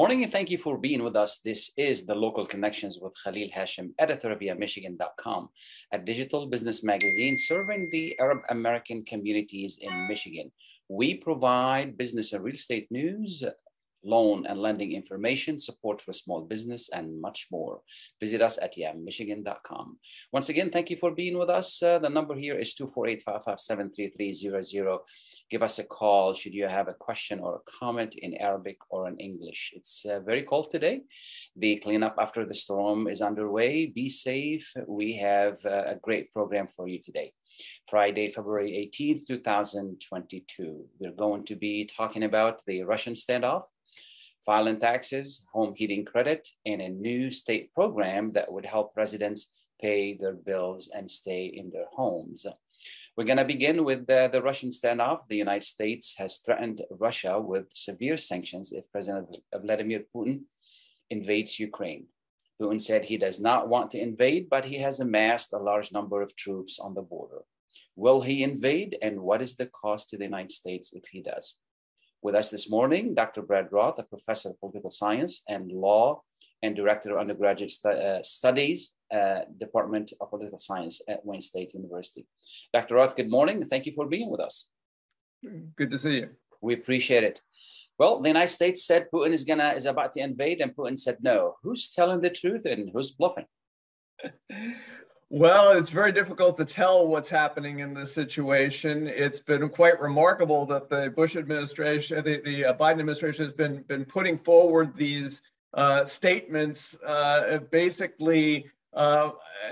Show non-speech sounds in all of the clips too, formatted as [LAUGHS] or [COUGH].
Morning and thank you for being with us. This is the Local Connections with Khalil Hashim, editor of Michigan.com, a digital business magazine serving the Arab American communities in Michigan. We provide business and real estate news, loan and lending information, support for small business, and much more. Visit us at yammichigan.com. Once again, thank you for being with us. Uh, the number here is 248-557-3300. Give us a call should you have a question or a comment in Arabic or in English. It's uh, very cold today. The cleanup after the storm is underway. Be safe. We have uh, a great program for you today. Friday, February 18th, 2022. We're going to be talking about the Russian standoff, filing taxes, home heating credit, and a new state program that would help residents pay their bills and stay in their homes. We're going to begin with the, the, Russian standoff. The United States has threatened Russia with severe sanctions if President Vladimir Putin invades Ukraine. Putin said he does not want to invade, but he has amassed a large number of troops on the border. Will he invade, and what is the cost to the United States if he does? With us this morning, Dr. Brad Roth, a professor of political science and law and director of undergraduate stu- uh, studies, uh, Department of Political Science at Wayne State University. Dr. Roth, good morning. Thank you for being with us. Good to see you. We appreciate it. Well, the United States said Putin is gonna is about to invade, and Putin said no. Who's telling the truth and who's bluffing? [LAUGHS] Well, it's very difficult to tell what's happening in this situation. It's been quite remarkable that the Bush administration, the, the uh, Biden administration has been, been putting forward these uh, statements, uh, basically uh,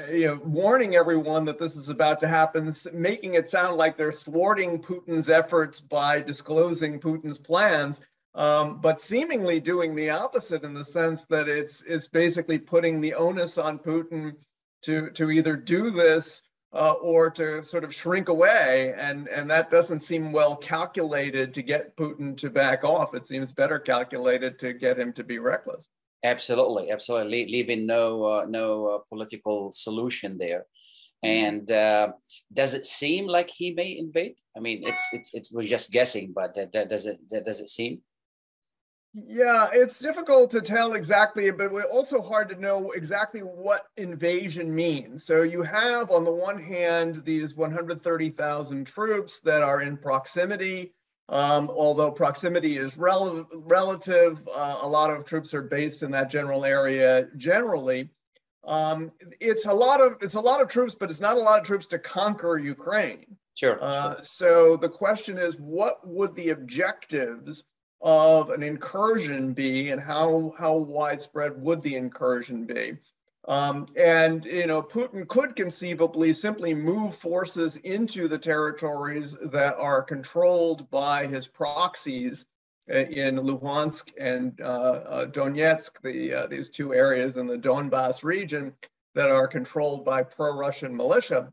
you know, warning everyone that this is about to happen, making it sound like they're thwarting Putin's efforts by disclosing Putin's plans. Um, but seemingly doing the opposite in the sense that it's it's basically putting the onus on Putin to to either do this uh, or to sort of shrink away, and and that doesn't seem well calculated to get Putin to back off. It seems better calculated to get him to be reckless. Absolutely, absolutely, leaving no uh, no uh, political solution there. And uh, does it seem like he may invade? I mean, it's it's it's we're just guessing, but that, that does it that does it seem? Yeah, it's difficult to tell exactly, but it's also hard to know exactly what invasion means. So you have, on the one hand, these 130,000 troops that are in proximity. Um, although proximity is rel- relative, uh, a lot of troops are based in that general area generally. Um, it's a lot of it's a lot of troops, but it's not a lot of troops to conquer Ukraine. Sure. Uh, sure. So the question is, what would the objectives of an incursion be and how, how widespread would the incursion be? Um, and you know, Putin could conceivably simply move forces into the territories that are controlled by his proxies uh, in Luhansk and uh, uh, Donetsk, the, uh, these two areas in the Donbass region that are controlled by pro-Russian militia,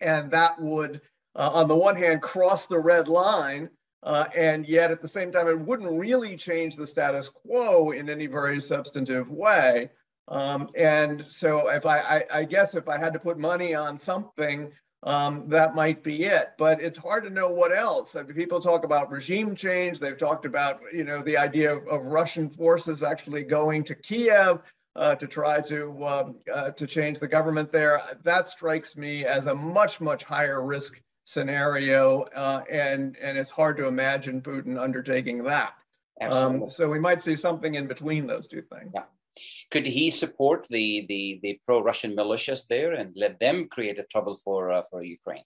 and that would, uh, on the one hand, cross the red line uh, and yet at the same time, it wouldn't really change the status quo in any very substantive way. Um, and so if I, I, I, guess if I had to put money on something, um, that might be it. But it's hard to know what else. I mean, people talk about regime change. They've talked about, you know, the idea of, of Russian forces actually going to Kiev uh, to try to um, uh, to change the government there. That strikes me as a much much higher risk scenario, uh, and and it's hard to imagine Putin undertaking that. Um, so we might see something in between those two things. Yeah. Could he support the the, the pro-Russian militias there and let them create a trouble for uh, for Ukraine?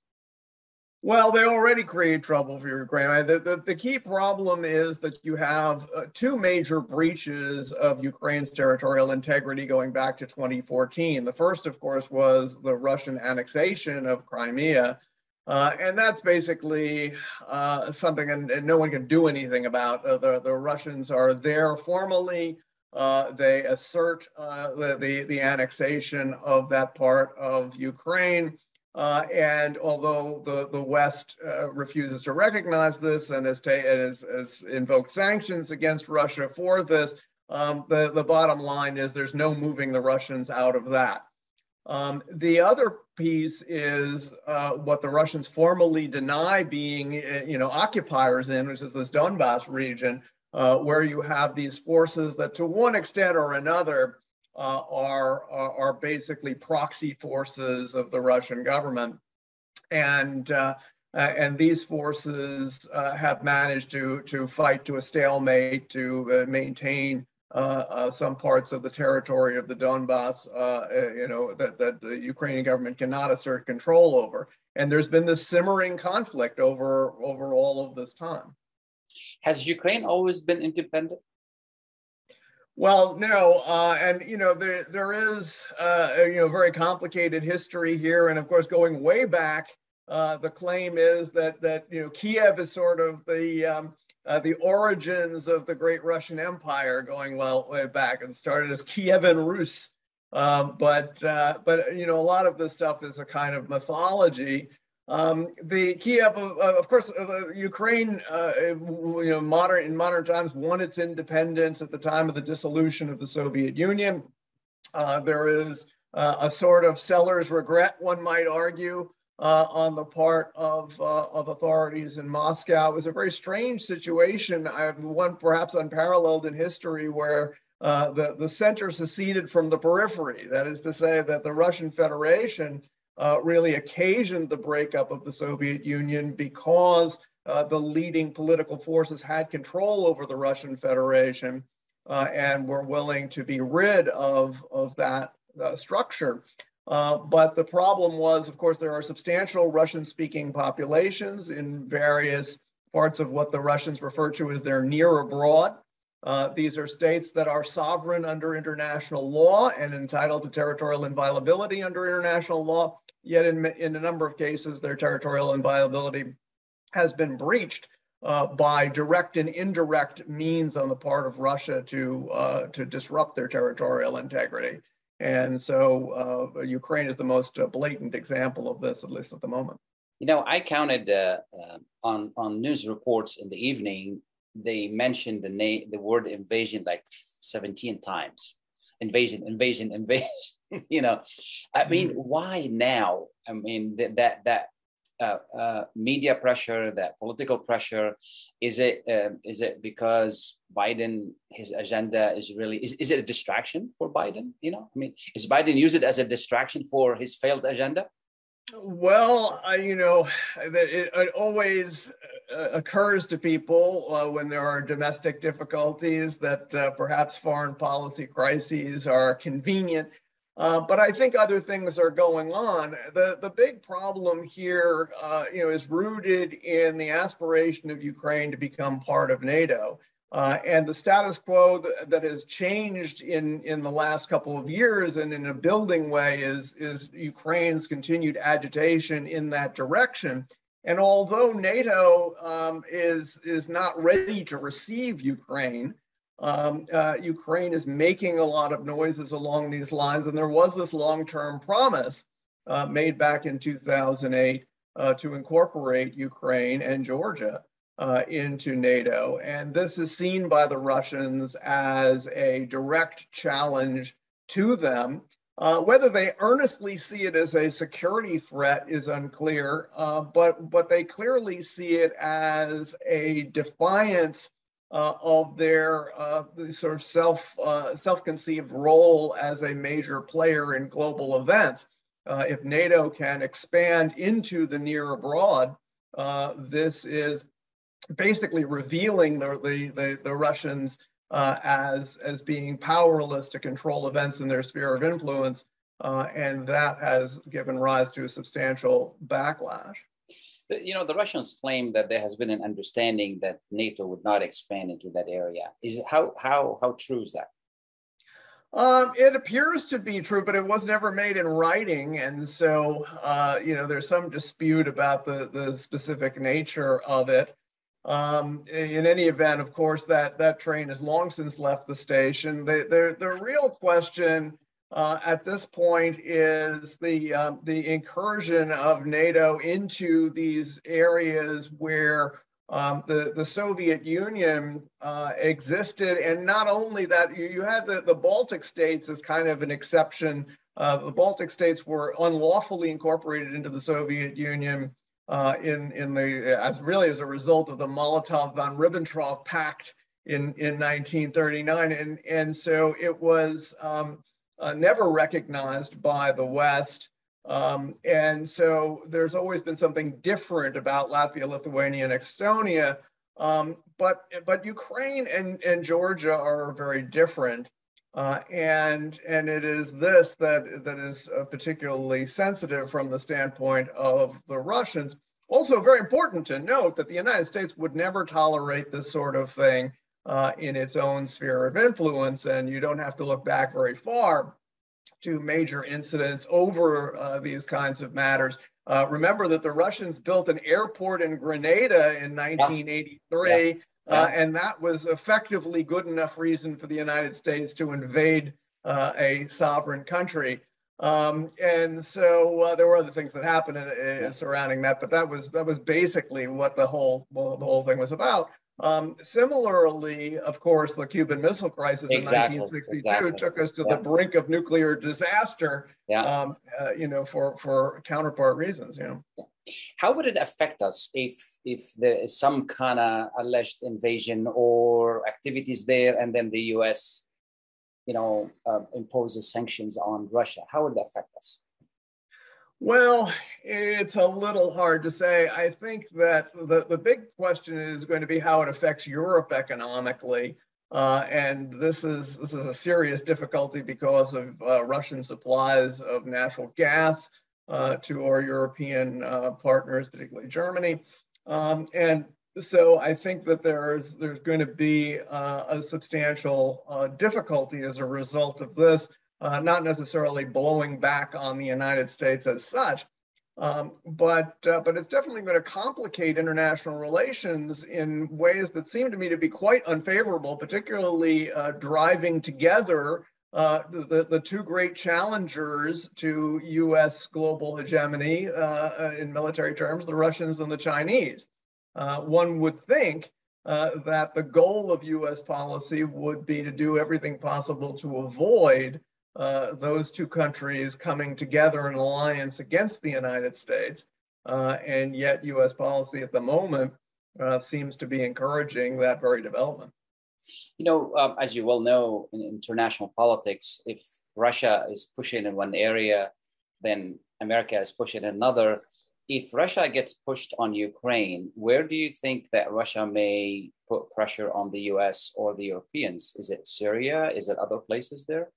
Well, they already create trouble for Ukraine. The, the, the key problem is that you have uh, two major breaches of Ukraine's territorial integrity going back to 2014. The first, of course, was the Russian annexation of Crimea uh, and that's basically uh, something and, and, no one can do anything about. Uh, the, the Russians are there formally. Uh, they assert uh, the, the, the, annexation of that part of Ukraine. Uh, and although the, the West refuses to recognize this and has, ta- has, has invoked sanctions against Russia for this, um, the, the bottom line is there's no moving the Russians out of that. Um, the other piece is uh, what the Russians formally deny being, uh, you know, occupiers in, which is this Donbass region. uh, where you have these forces that, to one extent or another, uh, are, are, are basically proxy forces of the Russian government, and uh, and these forces uh, have managed to to fight to a stalemate to maintain some parts of the territory of the Donbass, you know, that that the Ukrainian government cannot assert control over. And there's been this simmering conflict over over all of this time. Has Ukraine always been independent? Well, no, uh, and you know there there is uh, you know very complicated history here, and of course going way back, uh, the claim is that that you know Kiev is sort of the um, uh, the origins of the great Russian Empire, going well way back, and started as Kievan Rus. Um, but uh, but you know a lot of this stuff is a kind of mythology. Um, the Kiev, of, of course, uh, Ukraine, uh, you know, modern in modern times won its independence at the time of the dissolution of the Soviet Union. Uh, there is uh, a sort of seller's regret, one might argue, uh, on the part of uh, of authorities in Moscow. It was a very strange situation, one perhaps unparalleled in history, where the the center seceded from the periphery. That is to say, that the Russian Federation uh, really occasioned the breakup of the Soviet Union because uh, the leading political forces had control over the Russian Federation uh, and were willing to be rid of, of that uh, structure. Uh, but the problem was, of course, there are substantial Russian speaking populations in various parts of what the Russians refer to as their near abroad. Uh, these are states that are sovereign under international law and entitled to territorial inviolability under international law. Yet, in, in a number of cases, their territorial inviolability has been breached uh, by direct and indirect means on the part of Russia to uh, to disrupt their territorial integrity. And so, uh, Ukraine is the most uh, blatant example of this, at least at the moment. You know, I counted uh, uh, on on news reports in the evening. They mentioned the name, the word invasion, like seventeen times. Invasion, invasion, [LAUGHS] invasion. you know, I mean, mm-hmm. why now? I mean, that that that uh, uh, media pressure, that political pressure, is it uh, is it because Biden his agenda is really is, is it a distraction for Biden? You know, I mean, is Biden use it as a distraction for his failed agenda? Well, I, you know, it, it always uh, occurs to people uh, when there are domestic difficulties that uh, perhaps foreign policy crises are convenient uh, but I think other things are going on. The, the big problem here, uh, you know, is rooted in the aspiration of Ukraine to become part of NATO. Uh, and the status quo that, that, has changed in, in the last couple of years and in a building way is, is Ukraine's continued agitation in that direction. And although NATO um, is, is not ready to receive Ukraine, um, uh, Ukraine is making a lot of noises along these lines, and there was this long-term promise uh, made back in 2008 uh, to incorporate Ukraine and Georgia uh, into NATO. And this is seen by the Russians as a direct challenge to them. Uh, whether they earnestly see it as a security threat is unclear, uh, but but they clearly see it as a defiance uh, of their uh, sort of self uh, self-conceived role as a major player in global events. Uh, if NATO can expand into the near abroad, uh, this is basically revealing the the, the, the Russians uh, as as being powerless to control events in their sphere of influence, and that has given rise to a substantial backlash you know, the Russians claim that there has been an understanding that NATO would not expand into that area. Is how how how true is that? Um, it appears to be true, but it was never made in writing, and so uh, you know there's some dispute about the the specific nature of it. Um, in any event, of course, that that train has long since left the station. The the, the real question uh, at this point is the um, the incursion of NATO into these areas where um, the the Soviet Union uh, existed, and not only that, you, you had the, the Baltic states as kind of an exception. Uh, the Baltic states were unlawfully incorporated into the Soviet Union uh, in in the as really as a result of the Molotov von Ribbentrop Pact in, in 1939. And, and so it was um, uh, never recognized by the West. Um, and so there's always been something different about Latvia, Lithuania, and Estonia. Um, but, but Ukraine and, and Georgia are very different. Uh, and and it is this that that is uh, particularly sensitive from the standpoint of the Russians. Also, very important to note that the United States would never tolerate this sort of thing uh, in its own sphere of influence, and you don't have to look back very far to major incidents over uh, these kinds of matters. Uh, remember that the Russians built an airport in Grenada in 1983. Yeah. Uh, and that was effectively good enough reason for the United States to invade uh, a sovereign country. Um, and so uh, there were other things that happened in, in, surrounding that, but that was that was basically what the whole well, the whole thing was about. Um, similarly, of course, the Cuban Missile Crisis exactly, in 1962 exactly. took us to yeah. the brink of nuclear disaster. Yeah. Um, uh, you know, for for counterpart reasons. You know. Yeah. How would it affect us if if there is some kind of alleged invasion or activities there, and then the U.S. you know uh, imposes sanctions on Russia? How would that affect us? Well, it's a little hard to say. I think that the, the big question is going to be how it affects Europe economically. Uh, and this is this is a serious difficulty because of uh, Russian supplies of natural gas uh, to our European uh, partners, particularly Germany. Um, and so I think that there's there's going to be uh, a substantial uh, difficulty as a result of this, uh, not necessarily blowing back on the United States as such, um, but uh, but it's definitely going to complicate international relations in ways that seem to me to be quite unfavorable, particularly driving together uh, the, the two great challengers to US global hegemony uh, uh, in military terms, the Russians and the Chinese. Uh, one would think uh, that the goal of US policy would be to do everything possible to avoid uh, those two countries coming together in alliance against the United States. and yet, US policy at the moment seems to be encouraging that very development. You know, um, as you well know, in international politics, if Russia is pushing in one area, then America is pushing in another. If Russia gets pushed on Ukraine, where do you think that Russia may put pressure on the US or the Europeans? Is it Syria? Is it other places there?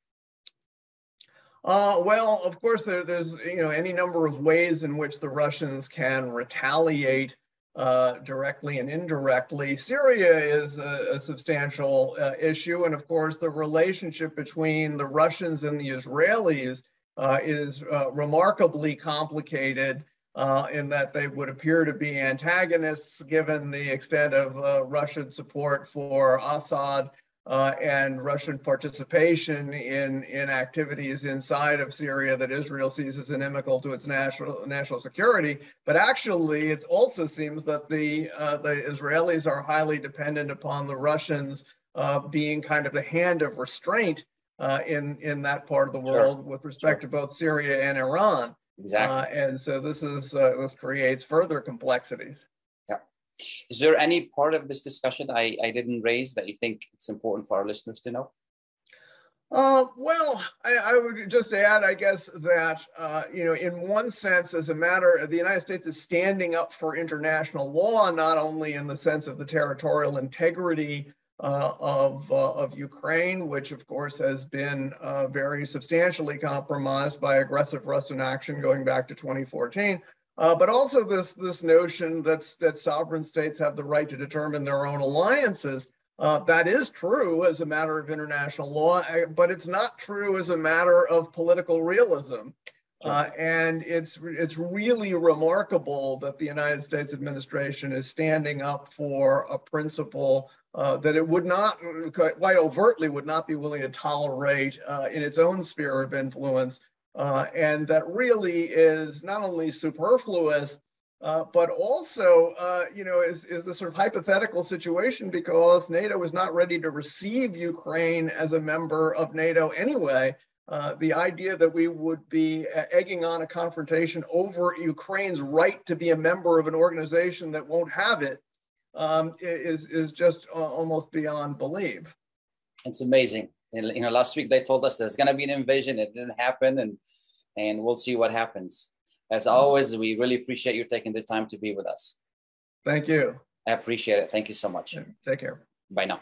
Uh, well, of course, there, there's you know any number of ways in which the Russians can retaliate uh, directly and indirectly. Syria is a, a substantial uh, issue. And of course, the relationship between the Russians and the Israelis uh, is uh, remarkably complicated uh, in that they would appear to be antagonists given the extent of Russian support for Assad uh, and Russian participation in, in activities inside of Syria that Israel sees as inimical to its national national security. But actually, it also seems that the uh, the Israelis are highly dependent upon the Russians uh, being kind of the hand of restraint uh, in in that part of the world sure. with respect sure. to both Syria and Iran. Exactly. Uh, and so this is uh, this creates further complexities. Is there any part of this discussion I, I didn't raise that you think it's important for our listeners to know? Uh, well, I, I, would just add, I guess, that, uh, you know, in one sense, as a matter, the United States is standing up for international law, not only in the sense of the territorial integrity uh, of, uh, of Ukraine, which, of course, has been uh, very substantially compromised by aggressive Russian action going back to 2014, uh, but also this, this notion that, that sovereign states have the right to determine their own alliances. Uh, that is true as a matter of international law, uh, but it's not true as a matter of political realism. Uh, and it's it's really remarkable that the United States administration is standing up for a principle uh, that it would not quite overtly would not be willing to tolerate uh, in its own sphere of influence uh, and that really is not only superfluous, uh, but also, uh, you know, is, is the sort of hypothetical situation because NATO is not ready to receive Ukraine as a member of NATO anyway. Uh, the idea that we would be egging on a confrontation over Ukraine's right to be a member of an organization that won't have it um, is is just almost beyond belief. It's amazing. And, you know, last week they told us there's going to be an invasion. It didn't happen, and and we'll see what happens. As mm-hmm. always, we really appreciate you taking the time to be with us. Thank you. I appreciate it. Thank you so much. Take care. Bye now.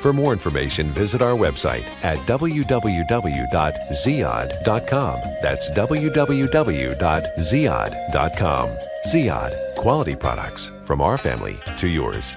For more information, visit our website at www.ziyad.com. That's www.ziyad.com. Ziyad, quality products from our family to yours.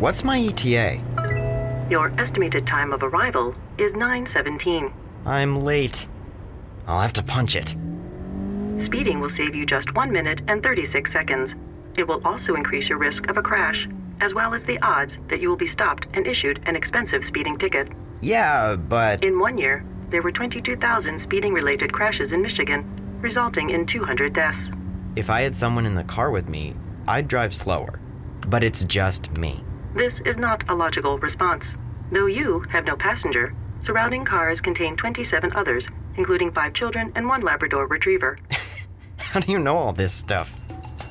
What's my ETA? Your estimated time of arrival is 9:17. I'm late. I'll have to punch it. Speeding will save you just 1 minute and 36 seconds. It will also increase your risk of a crash, as well as the odds that you will be stopped and issued an expensive speeding ticket. Yeah, but. In one year, there were 22,000 speeding related crashes in Michigan, resulting in 200 deaths. If I had someone in the car with me, I'd drive slower. But it's just me. This is not a logical response. Though you have no passenger, surrounding cars contain 27 others, including five children and one Labrador retriever. [LAUGHS] How do you know all this stuff?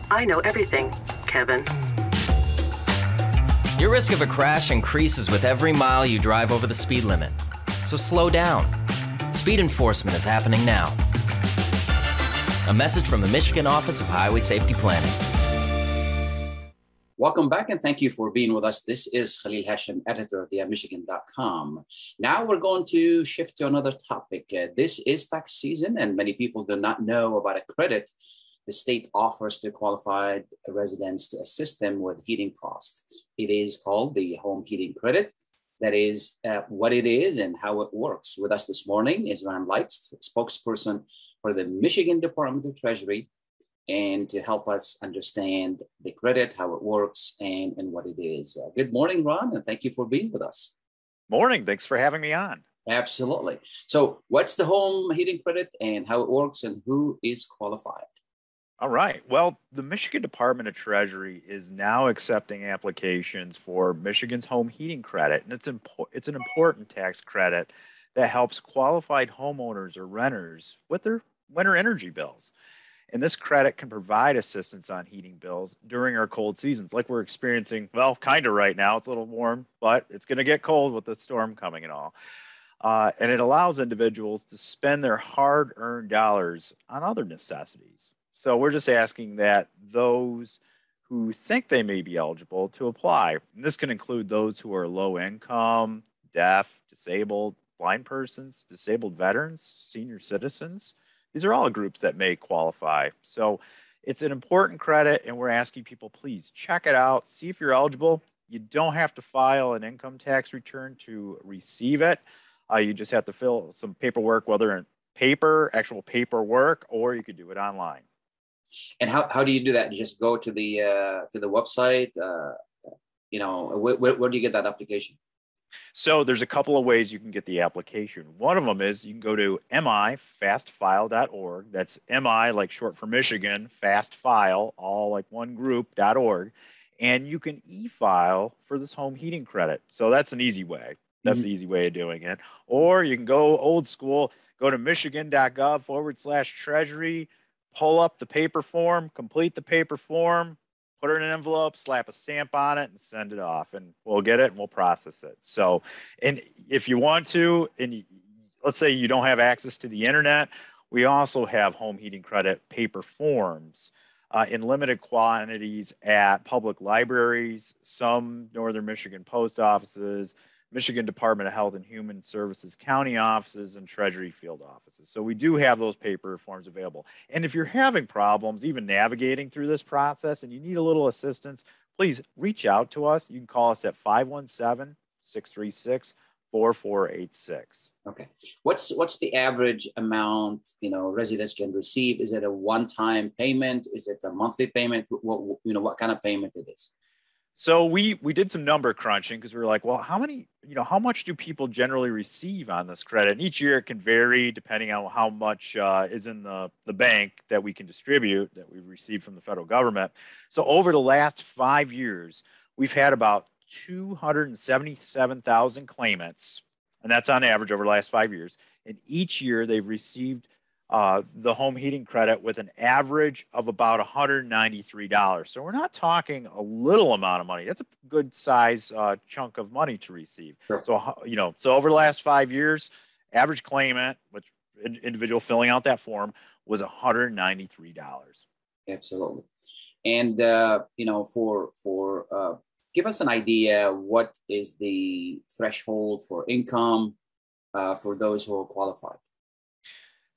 I know everything, Kevin. Your risk of a crash increases with every mile you drive over the speed limit. So slow down. Speed enforcement is happening now. A message from the Michigan Office of Highway Safety Planning. Welcome back and thank you for being with us. This is Khalil Hashim, editor of themichigan.com. Now we're going to shift to another topic. Uh, this is tax season and many people do not know about a credit the state offers to qualified residents to assist them with heating costs. It is called the home heating credit. That is uh, what it is and how it works. With us this morning is Ron Leix, spokesperson for the Michigan Department of Treasury and to help us understand the credit, how it works, and, and what it is. Uh, good morning, Ron, and thank you for being with us. Morning. Thanks for having me on. Absolutely. So, what's the home heating credit and how it works, and who is qualified? All right. Well, the Michigan Department of Treasury is now accepting applications for Michigan's home heating credit, and it's impo- it's an important tax credit that helps qualified homeowners or renters with their winter energy bills. And this credit can provide assistance on heating bills during our cold seasons, like we're experiencing. Well, kind of right now. It's a little warm, but it's going to get cold with the storm coming and all. Uh, and it allows individuals to spend their hard earned dollars on other necessities. So we're just asking that those who think they may be eligible to apply. And this can include those who are low income, deaf, disabled, blind persons, disabled veterans, senior citizens, these are all groups that may qualify. So it's an important credit, and we're asking people please check it out, see if you're eligible. You don't have to file an income tax return to receive it. Uh, you just have to fill some paperwork, whether in paper, actual paperwork, or you could do it online. And how, how do you do that? You just go to the uh, to the website. Uh, you know, where, where do you get that application? So there's a couple of ways you can get the application. One of them is you can go to mifastfile.org. That's mi like short for Michigan, fastfile, all like one group.org. And you can e-file for this home heating credit. So that's an easy way. That's mm-hmm. the easy way of doing it. Or you can go old school, go to michigan.gov forward slash treasury, pull up the paper form, complete the paper form, put it in an envelope, slap a stamp on it, and send it off, and we'll get it and we'll process it. So, and if you want to, and let's say you don't have access to the internet, we also have home heating credit paper forms. Uh, in limited quantities at public libraries, some northern Michigan post offices, Michigan Department of Health and Human Services county offices and Treasury field offices. So we do have those paper forms available. And if you're having problems even navigating through this process and you need a little assistance, please reach out to us. You can call us at 517 636 4486. Okay. What's what's the average amount, you know, residents can receive? Is it a one-time payment? Is it a monthly payment? What you know, what kind of payment it is? So we we did some number crunching because we were like, well, how many, you know, how much do people generally receive on this credit? And each year it can vary depending on how much uh, is in the the bank that we can distribute that we've received from the federal government. So over the last five years, we've had about 277,000 claimants, and that's on average over the last five years. And each year they've received uh, the home heating credit with an average of about $193. So we're not talking a little amount of money. That's a good size uh, chunk of money to receive. Sure. So you know, so over the last five years, average claimant, which individual filling out that form, was $193. Absolutely, and uh, you know, for for uh, give us an idea what is the threshold for income uh, for those who are qualified.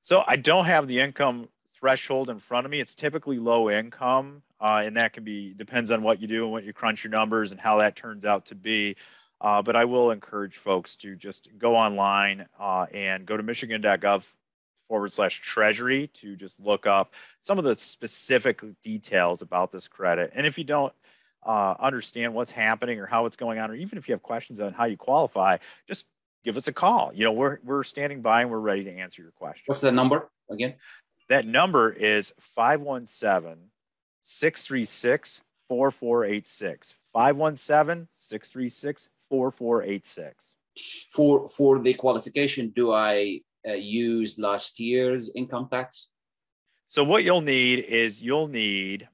So I don't have the income threshold in front of me. It's typically low income, uh, and that can be depends on what you do and what you crunch your numbers and how that turns out to be. Uh, but I will encourage folks to just go online uh, and go to michigan.gov forward slash treasury to just look up some of the specific details about this credit. And if you don't uh, understand what's happening or how it's going on, or even if you have questions on how you qualify, just give us a call. You know, we're we're standing by and we're ready to answer your question. What's the number again? That number is 517 636 4486. 517 636 4486. For for the qualification, do I uh, use last year's income tax? So what you'll need is you'll need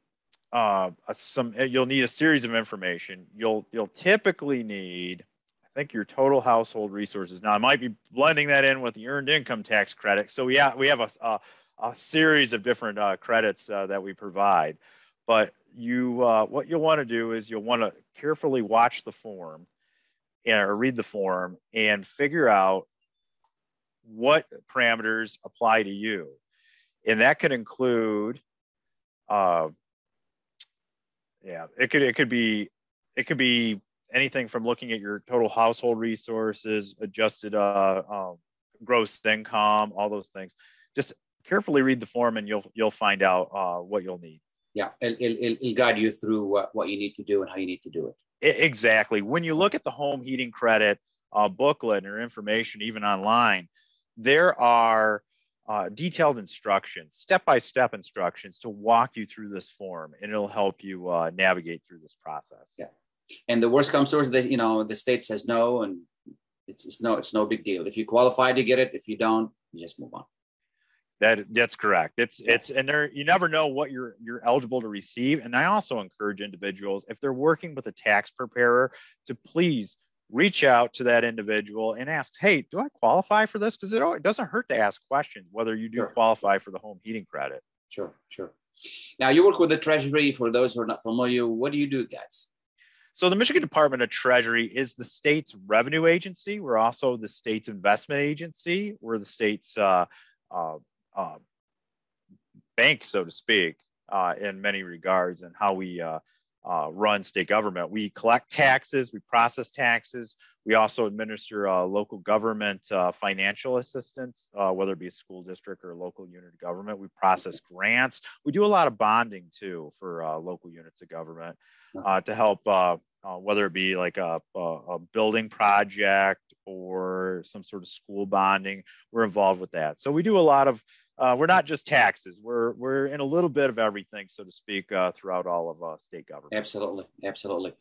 uh, some you'll need a series of information. You'll you'll typically need think your total household resources. Now, I might be blending that in with the earned income tax credit. So have, we have a, a, a series of different uh, credits uh, that we provide. but you uh, what you'll want to do is you'll want to carefully watch the form and, or read the form and figure out what parameters apply to you and that could include uh, yeah it could it could be it could be anything from looking at your total household resources adjusted uh, um, gross income all those things just carefully read the form and you'll you'll find out uh, what you'll need yeah it'll, it'll, it'll guide you through what, what you need to do and how you need to do it exactly when you look at the home heating credit uh, booklet or information even online there are uh, detailed instructions, step by step instructions to walk you through this form, and it'll help you uh, navigate through this process. Yeah. And the worst comes to worst, you know, the state says no, and it's, it's no, it's no big deal. If you qualify to get it, if you don't, you just move on. That that's correct. It's it's and there you never know what you're you're eligible to receive. And I also encourage individuals if they're working with a tax preparer to please reach out to that individual and ask, hey, do I qualify for this? Because it, it doesn't hurt to ask questions whether you do sure. qualify for the home heating credit. Sure, sure. Now you work with the Treasury. For those who are not familiar, what do you do, guys? So the Michigan Department of Treasury is the state's revenue agency. We're also the state's investment agency. We're the state's uh, uh, uh, bank, so to speak, uh, in many regards, and how we uh, run state government. We collect taxes, we process taxes. We also administer uh, local government uh, financial assistance, uh, whether it be a school district or a local unit of government. We process grants. We do a lot of bonding too for uh, local units of government uh, to help, whether it be like a, a, a building project or some sort of school bonding. We're involved with that. So we do a lot of uh, we're not just taxes. We're we're in a little bit of everything, so to speak, uh, throughout all of uh, state government. Absolutely, absolutely.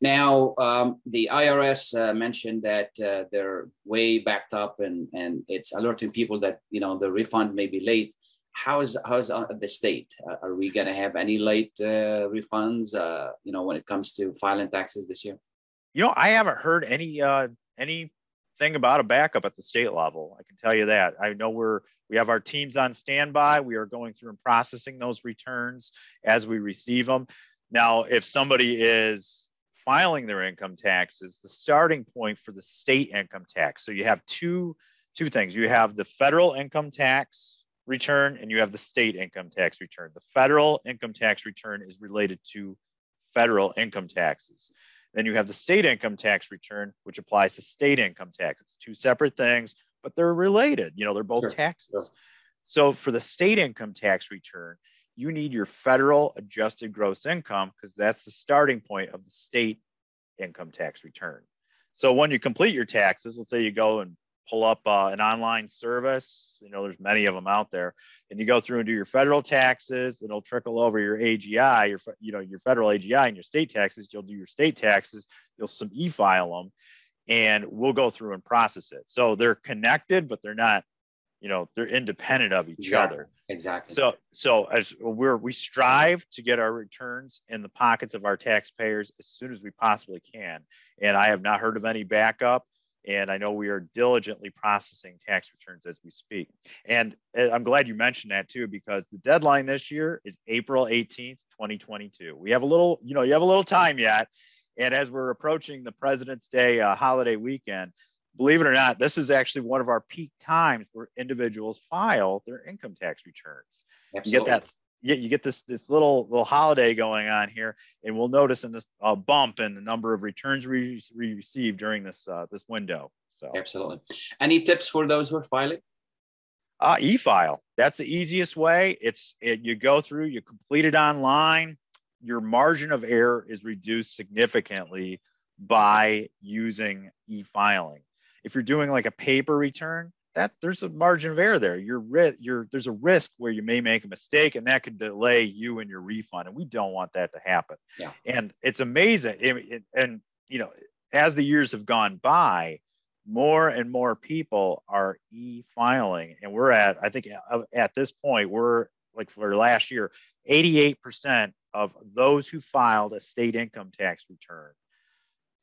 Now, um, the IRS uh, mentioned that uh, they're way backed up, and and it's alerting people that you know the refund may be late. How's how's the state? Uh, are we going to have any late refunds? you know, when it comes to filing taxes this year. You know, I haven't heard any any thing about a backup at the state level. I can tell you that. I know we're we have our teams on standby. We are going through and processing those returns as we receive them. Now, if somebody is filing their income taxes, the starting point for the state income tax. So you have two two things. You have the federal income tax return and you have the state income tax return. The federal income tax return is related to federal income taxes. Then you have the state income tax return, which applies to state income tax. It's two separate things but they're related. You know, they're both sure. taxes. Sure. So for the state income tax return, you need your federal adjusted gross income because that's the starting point of the state income tax return. So when you complete your taxes, let's say you go and pull up uh, an online service, you know, there's many of them out there, and you go through and do your federal taxes, it'll trickle over your AGI, your you know your federal AGI and your state taxes. You'll do your state taxes, you'll some e-file them, and we'll go through and process it. So they're connected, but they're not, you know, they're independent of each exactly. other. Exactly. So so as we're we strive to get our returns in the pockets of our taxpayers as soon as we possibly can. And I have not heard of any backup. And I know we are diligently processing tax returns as we speak. And uh, I'm glad you mentioned that too, because the deadline this year is April 18th, 2022. We have a little, you know, you have a little time yet. And as we're approaching the President's Day uh, holiday weekend, believe it or not, this is actually one of our peak times where individuals file their income tax returns. Absolutely. You get that. You, you get this this little little holiday going on here, and we'll notice in this uh, bump in the number of returns we, we receive during this uh, this window. So absolutely. Any tips for those who are filing? Uh, e-file. That's the easiest way. It's it, you go through, you complete it online your margin of error is reduced significantly by using e-filing. If you're doing like a paper return, that there's a margin of error there. You're, you're there's a risk where you may make a mistake, and that could delay you and your refund, and we don't want that to happen. Yeah. And it's amazing, it, it, and you know, as the years have gone by, more and more people are e-filing, and we're at I think at this point we're like for last year, 88% of those who filed a state income tax return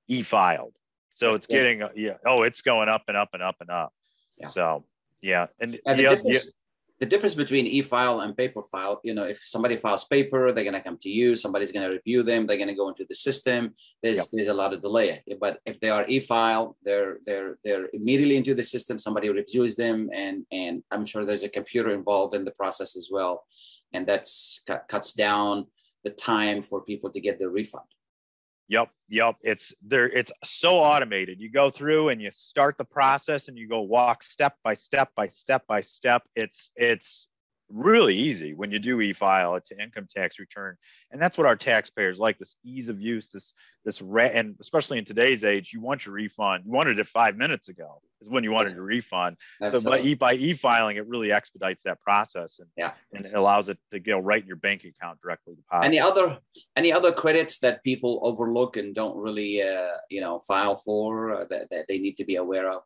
e-filed. So it's getting uh, yeah. Oh, it's going up and up and up and up. Yeah. So yeah, and, and the, difference, the difference between e-file and paper file, you know, if somebody files paper, they're going to come to you. Somebody's going to review them. They're going to go into the system. There's yep. there's a lot of delay. But if they are e-file, they're they're they're immediately into the system. Somebody reviews them, and and I'm sure there's a computer involved in the process as well, and that's cuts down the time for people to get their refund. Yep, yep. It's there. It's so automated. You go through and you start the process, and you go walk step by step by step by step. It's it's really easy when you do e-file it to income tax return. And that's what our taxpayers like this ease of use this this re- and especially in today's age you want your refund. You wanted it five minutes ago is when you wanted your refund. So by, e- by e-filing it really expedites that process and yeah. and it allows it to go right in your bank account directly deposit. any other any other credits that people overlook and don't really uh, you know file for uh, that, that they need to be aware of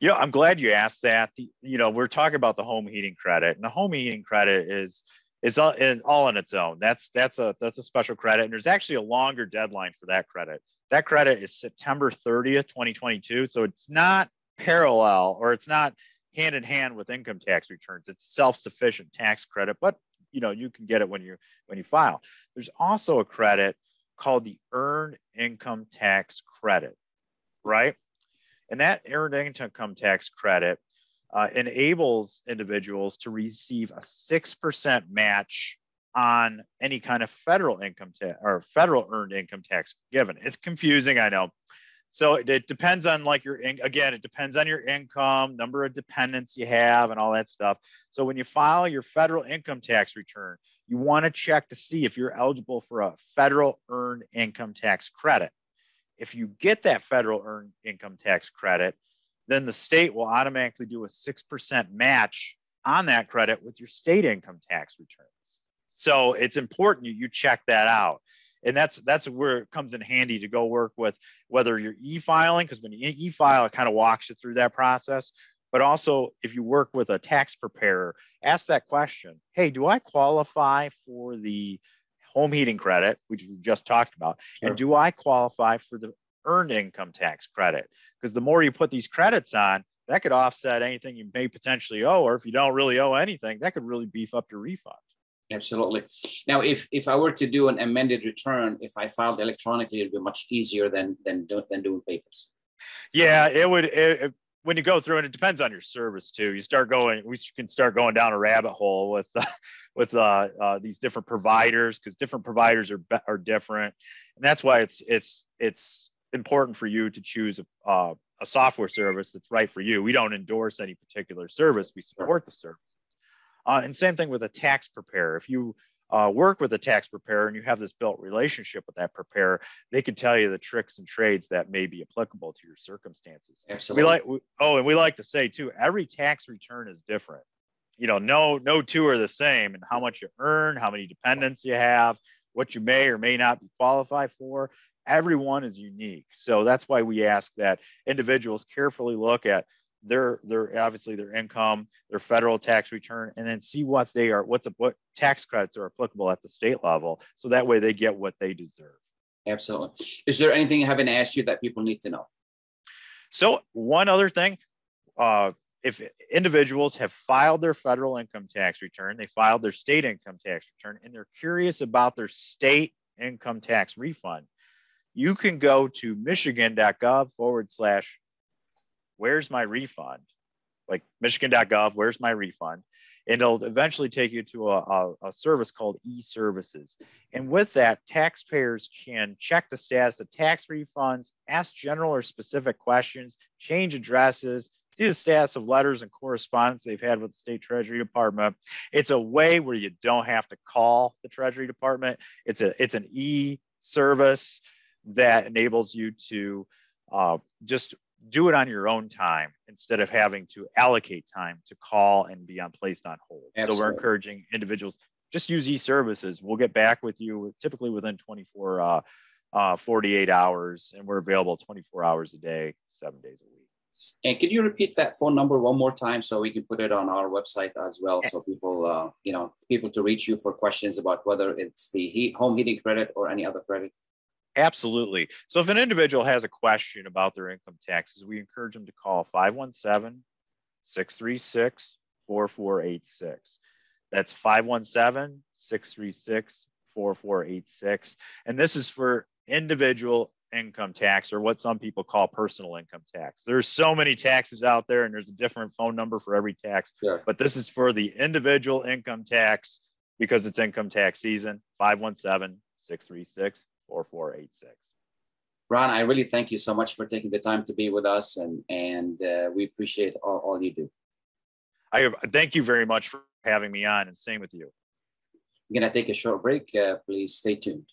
you know, I'm glad you asked that. The, you know, we're talking about the home heating credit, and the home heating credit is is all, is all on its own. That's that's a that's a special credit, and there's actually a longer deadline for that credit. That credit is September 30th, 2022. So it's not parallel or it's not hand in hand with income tax returns. It's self-sufficient tax credit, but you know you can get it when you when you file. There's also a credit called the earned income tax credit, right? And that earned income tax credit uh, enables individuals to receive a 6% match on any kind of federal income tax or federal earned income tax given. It's confusing, I know. So it, it depends on like your in, again, it depends on your income, number of dependents you have, and all that stuff. So when you file your federal income tax return, you want to check to see if you're eligible for a federal earned income tax credit. If you get that federal earned income tax credit, then the state will automatically do a 6% match on that credit with your state income tax returns. So it's important you, check that out. And that's that's where it comes in handy to go work with whether you're e-filing, because when you e-file, it kind of walks you through that process. But also, if you work with a tax preparer, ask that question: Hey, do I qualify for the home heating credit, which we just talked about, sure. and do I qualify for the earned income tax credit? Because the more you put these credits on, that could offset anything you may potentially owe, or if you don't really owe anything, that could really beef up your refund. Absolutely. Now, if if I were to do an amended return, if I filed electronically, it'd be much easier than than than doing papers. Yeah, it would. It, when you go through, and it depends on your service too. You start going. We can start going down a rabbit hole with uh, [LAUGHS] with uh, uh, these different providers because different providers are are different, and that's why it's it's it's important for you to choose a, uh, a software service that's right for you. We don't endorse any particular service; we support the service. Uh, and same thing with a tax preparer. If you uh, work with a tax preparer and you have this built relationship with that preparer, they can tell you the tricks and trades that may be applicable to your circumstances. Absolutely. We like we, oh, and we like to say too, every tax return is different you know, no no two are the same, and how much you earn, how many dependents you have, what you may or may not be qualified for. Everyone is unique, so that's why we ask that individuals carefully look at their their obviously their income, their federal tax return, and then see what they are, what's a, what tax credits are applicable at the state level, so that way they get what they deserve. Absolutely. Is there anything I haven't asked you that people need to know? So one other thing, uh, if individuals have filed their federal income tax return, they filed their state income tax return, and they're curious about their state income tax refund, you can go to michigan.gov forward slash where's my refund? Like michigan.gov, where's my refund? and it'll eventually take you to a, a, a, service called e-services. And with that, taxpayers can check the status of tax refunds, ask general or specific questions, change addresses, see the status of letters and correspondence they've had with the state treasury department. It's a way where you don't have to call the treasury department. It's a it's an e-service that enables you to uh, just do it on your own time instead of having to allocate time to call and be on placed on hold. Absolutely. So we're encouraging individuals just use e-services. We'll get back with you typically within 24, uh, uh, 48 hours, and we're available 24 hours a day, seven days a week. And could you repeat that phone number one more time so we can put it on our website as well, so people, uh, you know, people to reach you for questions about whether it's the heat, home heating credit or any other credit? Absolutely. So if an individual has a question about their income taxes, we encourage them to call 517 636 4486. That's 517 636 4486. And this is for individual income tax or what some people call personal income tax. There's so many taxes out there and there's a different phone number for every tax. Sure. But this is for the individual income tax because it's income tax season 517 636 4486. Ron, I really thank you so much for taking the time to be with us, and and uh, we appreciate all, all you do. I thank you very much for having me on, and same with you. We're gonna take a short break. Uh, please stay tuned.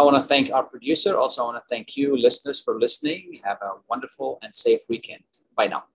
I want to thank our producer. Also, I want to thank you, listeners, for listening. Have a wonderful and safe weekend. Bye now.